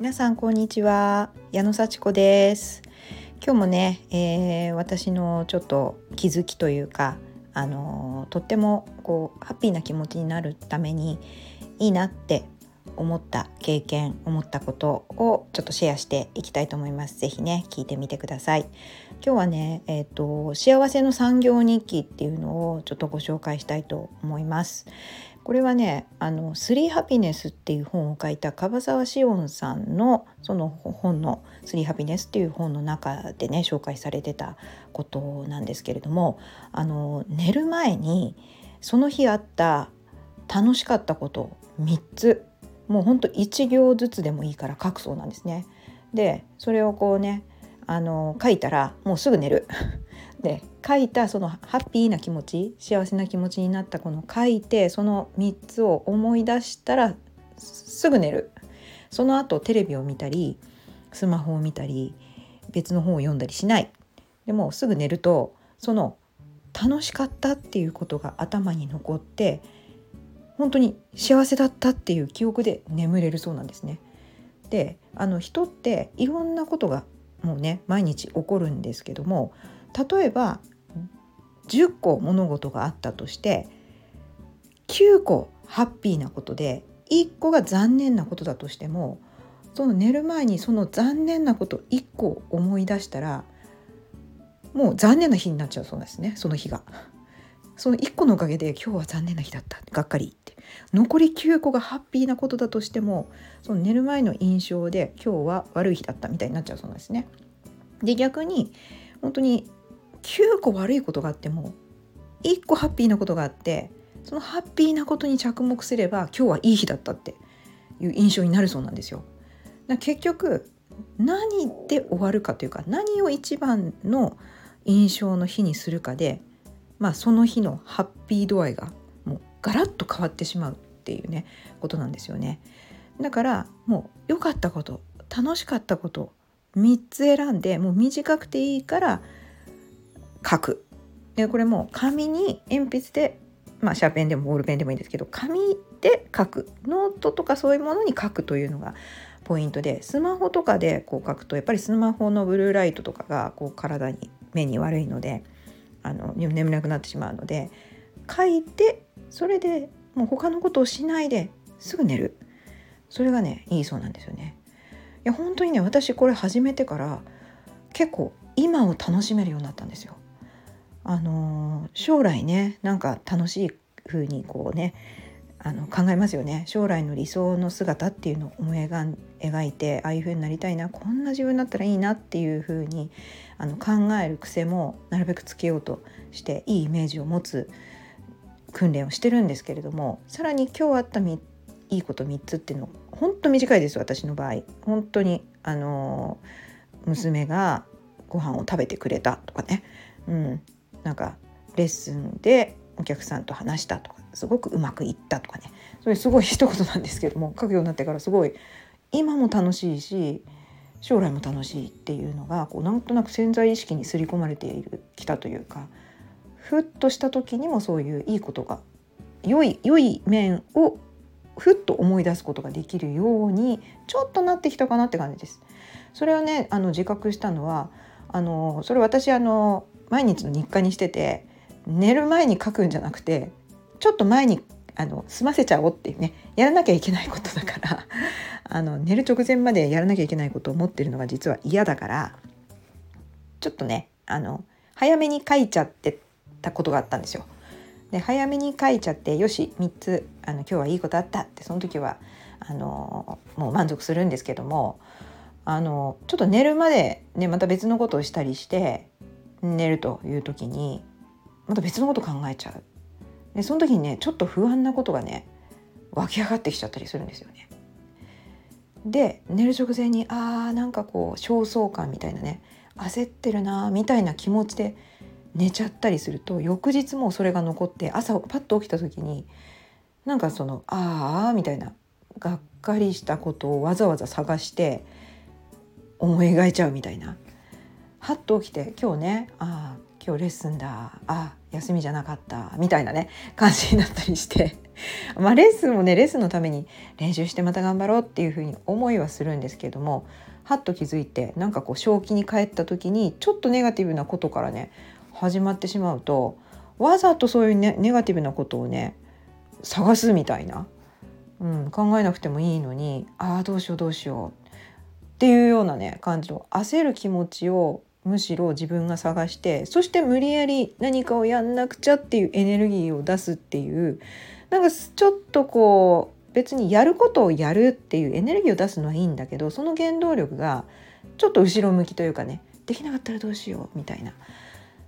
皆さんこんにちは。矢野幸子です。今日もね、えー、私のちょっと気づきというかあのとってもこうハッピーな気持ちになるためにいいなって思った経験思ったことをちょっとシェアしていきたいと思います。是非ね聞いてみてください。今日はねえっ、ー、と幸せの産業日記っていうのをちょっとご紹介したいと思います。これはねあの「スリーハピネス」っていう本を書いた樺沢志音さんのその本の「スリーハピネス」っていう本の中でね紹介されてたことなんですけれどもあの寝る前にその日あった楽しかったこと3つもうほんと1行ずつでもいいから書くそうなんですね。でそれをこうねあの書いたらもうすぐ寝る。で書いたそのハッピーな気持ち幸せな気持ちになったこの書いてその3つを思い出したらすぐ寝る。その後テレビを見たりスマホを見たり別の本を読んだりしない。でもすぐ寝るとその楽しかったっていうことが頭に残って本当に幸せだったっていう記憶で眠れるそうなんですね。であの人っていろんなことがもうね毎日起こるんですけども例えば10個物事があったとして9個ハッピーなことで1個が残念なことだとしてもその寝る前にその残念なこと1個思い出したらもう残念な日になっちゃうそうですねその日が。その1個のおかげで今日は残念な日だったがっかりって残り9個がハッピーなことだとしてもその寝る前の印象で今日は悪い日だったみたいになっちゃうそうなんですね。で逆に本当に9個悪いことがあっても1個ハッピーなことがあってそのハッピーなことに着目すれば今日はいい日だったっていう印象になるそうなんですよ。だ結局何で終わるかというか何を一番の印象の日にするかでまあ、その日のハッピー度合いがもうガラッと変わってしまうっていうねことなんですよね。だからもう良かったこと楽しかったこと3つ選んでもう短くていいから書く。でこれも紙に鉛筆でまあ、シャーペンでもボールペンでもいいんですけど紙で書くノートとかそういうものに書くというのがポイントでスマホとかでこう書くとやっぱりスマホのブルーライトとかがこう体に目に悪いのであの眠れなくなってしまうので書いてそれでもう他のことをしないですぐ寝るそれがねいいそうなんですよね。いや本当にね私これ始めてから結構今を楽しめるようになったんですよ。あの将来ねなんか楽しい風にこうねあの考えますよね。将来の理想の姿っていうのを思い描いてああいう風になりたいなこんな自分だったらいいなっていう風にあに考える癖もなるべくつけようとしていいイメージを持つ訓練をしてるんですけれどもさらに今日あったいいこと3つっていうの本当短いです私の場合。本当にあの娘がご飯を食べてくれたとかね、うん、なんかレッスンでお客さんと話したとかすごくうまくいったとかねそれすごい一言なんですけども書くようになってからすごい今も楽しいし将来も楽しいっていうのがこうなんとなく潜在意識に刷り込まれているきたというかふっとした時にもそういういいことが良い良い面をふっと思い出すことができるようにちょっとなってきたかなって感じです。それをねあの自覚したのはあのそれ私あの毎日の日課にしてて寝る前に書くんじゃなくてちょっと前にあの済ませちゃおうっていうねやらなきゃいけないことだから あの寝る直前までやらなきゃいけないことを思ってるのが実は嫌だからちょっとねあの早めに書いちゃってたことがあったんですよ。で早めに書いちゃってよし3つあの今日はいいことあったってその時はあのもう満足するんですけどもあのちょっと寝るまで、ね、また別のことをしたりして寝るという時にまた別のこと考えちゃうでその時にねちょっと不安なことがね湧き上がってきちゃったりするんですよね。で寝る直前にあーなんかこう焦燥感みたいなね焦ってるなみたいな気持ちで寝ちゃったりすると翌日もそれが残って朝パッと起きた時になんかそのああみたいながっかりしたことをわざわざ探して思い描いちゃうみたいなはっと起きて今日ねああ今日レッスンだああ休みじゃなかったみたいなね感じになったりして まあレッスンもねレッスンのために練習してまた頑張ろうっていうふうに思いはするんですけどもはっと気づいてなんかこう正気に帰った時にちょっとネガティブなことからね始まってしまうとわざとそういうねネガティブなことをね探すみたいな、うん、考えなくてもいいのにああどうしようどうしようっていうようなね感じの焦る気持ちをむしろ自分が探してそして無理やり何かをやんなくちゃっていうエネルギーを出すっていうなんかちょっとこう別にやることをやるっていうエネルギーを出すのはいいんだけどその原動力がちょっと後ろ向きというかねできなかったらどうしようみたいな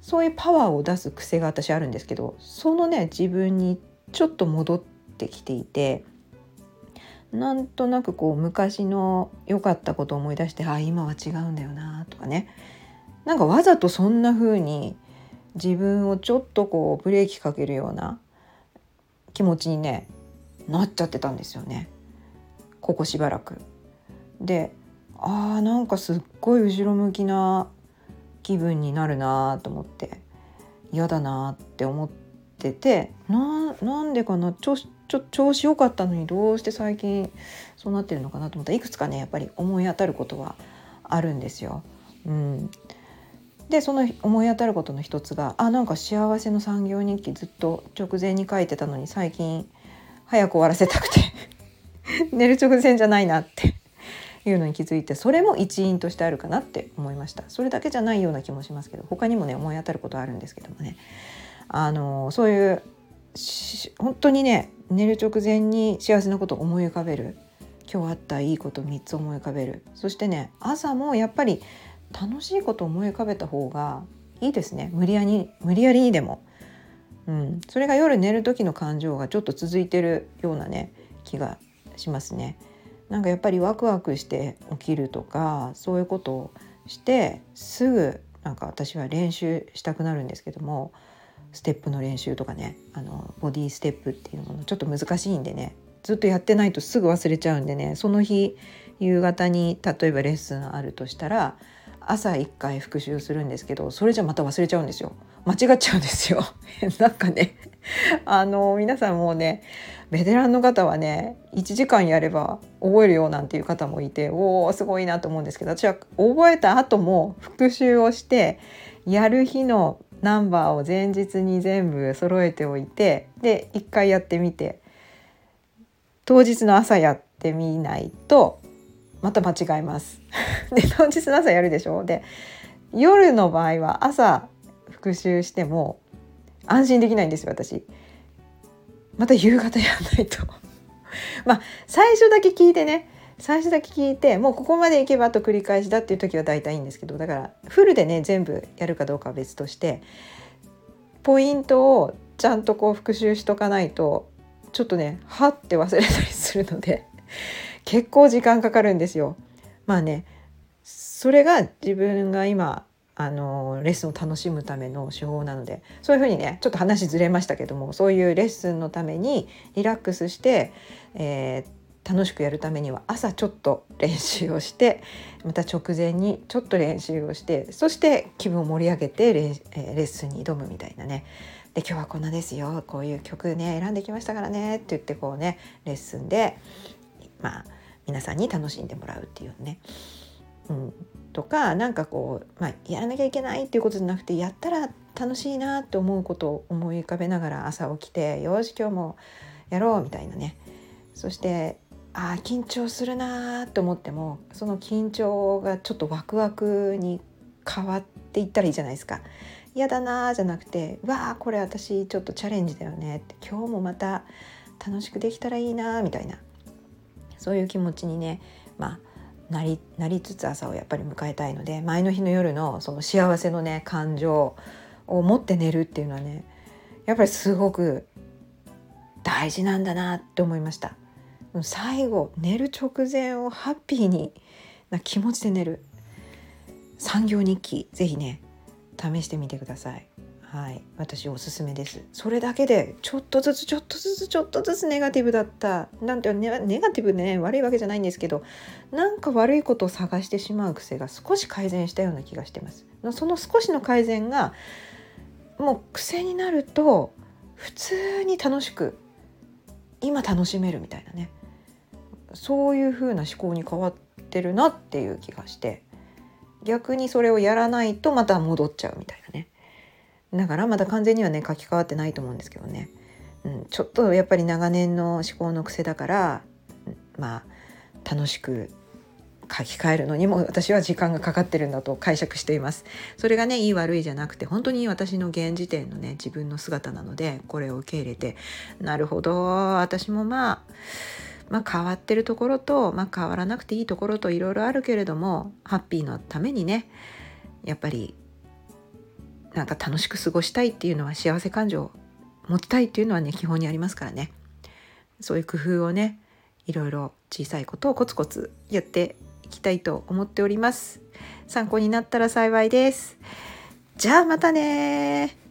そういうパワーを出す癖が私あるんですけどそのね自分にちょっと戻ってきていてなんとなくこう昔の良かったことを思い出してああ今は違うんだよなとかねなんかわざとそんな風に自分をちょっとこうブレーキかけるような気持ちにねなっちゃってたんですよねここしばらく。であーなんかすっごい後ろ向きな気分になるなと思って嫌だなって思っててなんでかな調子ちょ調子良かったのにどうして最近そうなってるのかなと思ったらいくつかねやっぱり思い当たることはあるんですよ。うん、でその思い当たることの一つがあなんか幸せの産業日記ずっと直前に書いてたのに最近早く終わらせたくて。寝る直前じゃないなって。いうのに気づいてそれも一因としてあるかなって思いました。それだけじゃないような気もしますけど他にもね思い当たることあるんですけどもね。あのそういう本当にね寝る直前に幸せなことを思い浮かべる。今日あったいいこと3つ思い浮かべる。そしてね朝もやっぱり楽しいことを思い浮かべた方がいいですね。無理やり無理やりにでも、うん、それが夜寝る時の感情がちょっと続いてるようなね気がしますね。なんかやっぱりワクワクして起きるとかそういうことをしてすぐなんか私は練習したくなるんですけどもステップの練習とかねあのボディステップっていうものちょっと難しいんでねずっとやってないとすぐ忘れちゃうんでねその日夕方に例えばレッスンあるとしたら朝1回復習するんですけどそれじゃまた忘れちゃうんですよ。間違っちゃうんですよ。なんかねあの皆さんもうねベテランの方はね1時間やれば覚えるよなんていう方もいておおすごいなと思うんですけど私は覚えた後も復習をしてやる日のナンバーを前日に全部揃えておいてで1回やってみて当日の朝やってみないとまた間違えます。で当日の朝やるでしょ？で夜の場合は朝復習しても安心できないんですよ私。また夕方やらないと まあ最初だけ聞いてね最初だけ聞いてもうここまでいけばあと繰り返しだっていう時は大体いいんですけどだからフルでね全部やるかどうかは別としてポイントをちゃんとこう復習しとかないとちょっとねはって忘れたりするので結構時間かかるんですよ。まあねそれが自分が今あのレッスンを楽しむための手法なのでそういうふうにねちょっと話ずれましたけどもそういうレッスンのためにリラックスして、えー、楽しくやるためには朝ちょっと練習をしてまた直前にちょっと練習をしてそして気分を盛り上げてレ,、え、レッスンに挑むみたいなね。で今日はこんなですよ。こういう曲ね選んできましたからね。って言ってこうねレッスンでまあ皆さんに楽しんでもらうっていうね。うん、とかなんかこう、まあ、やらなきゃいけないっていうことじゃなくてやったら楽しいなって思うことを思い浮かべながら朝起きてよし今日もやろうみたいなねそしてあ緊張するなと思ってもその緊張がちょっとワクワクに変わっていったらいいじゃないですか。嫌だなじゃなくてわあこれ私ちょっとチャレンジだよねって今日もまた楽しくできたらいいなみたいなそういう気持ちにねまあなりなりつつ朝をやっぱり迎えたいので前の日の夜のその幸せのね感情を持って寝るっていうのはねやっぱりすごく大事なんだなって思いました。最後寝る直前をハッピーにな気持ちで寝る。産業日記ぜひね試してみてください。はい、私おすすめです。それだけでちょっとずつちょっとずつちょっとずつネガティブだったなんてネガティブね悪いわけじゃないんですけどなんか悪いことを探してしまう癖が少し改善したような気がしてます。その少しの改善がもう癖になると普通に楽しく今楽しめるみたいなねそういう風な思考に変わってるなっていう気がして逆にそれをやらないとまた戻っちゃうみたいなねだからまだ完全にはね書き換わってないと思うんですけどね、うん、ちょっとやっぱり長年の思考の癖だからまあ楽しく書き換えるのにも私は時間がかかってるんだと解釈しています。それがねいい悪いじゃなくて本当に私の現時点のね自分の姿なのでこれを受け入れてなるほど私もまあまあ、変わってるところと、まあ、変わらなくていいところといろいろあるけれどもハッピーのためにねやっぱりなんか楽しく過ごしたいっていうのは幸せ感情を持ちたいっていうのはね基本にありますからね。そういう工夫をねいろいろ小さいことをコツコツやっていきたいと思っております。参考になったら幸いです。じゃあまたね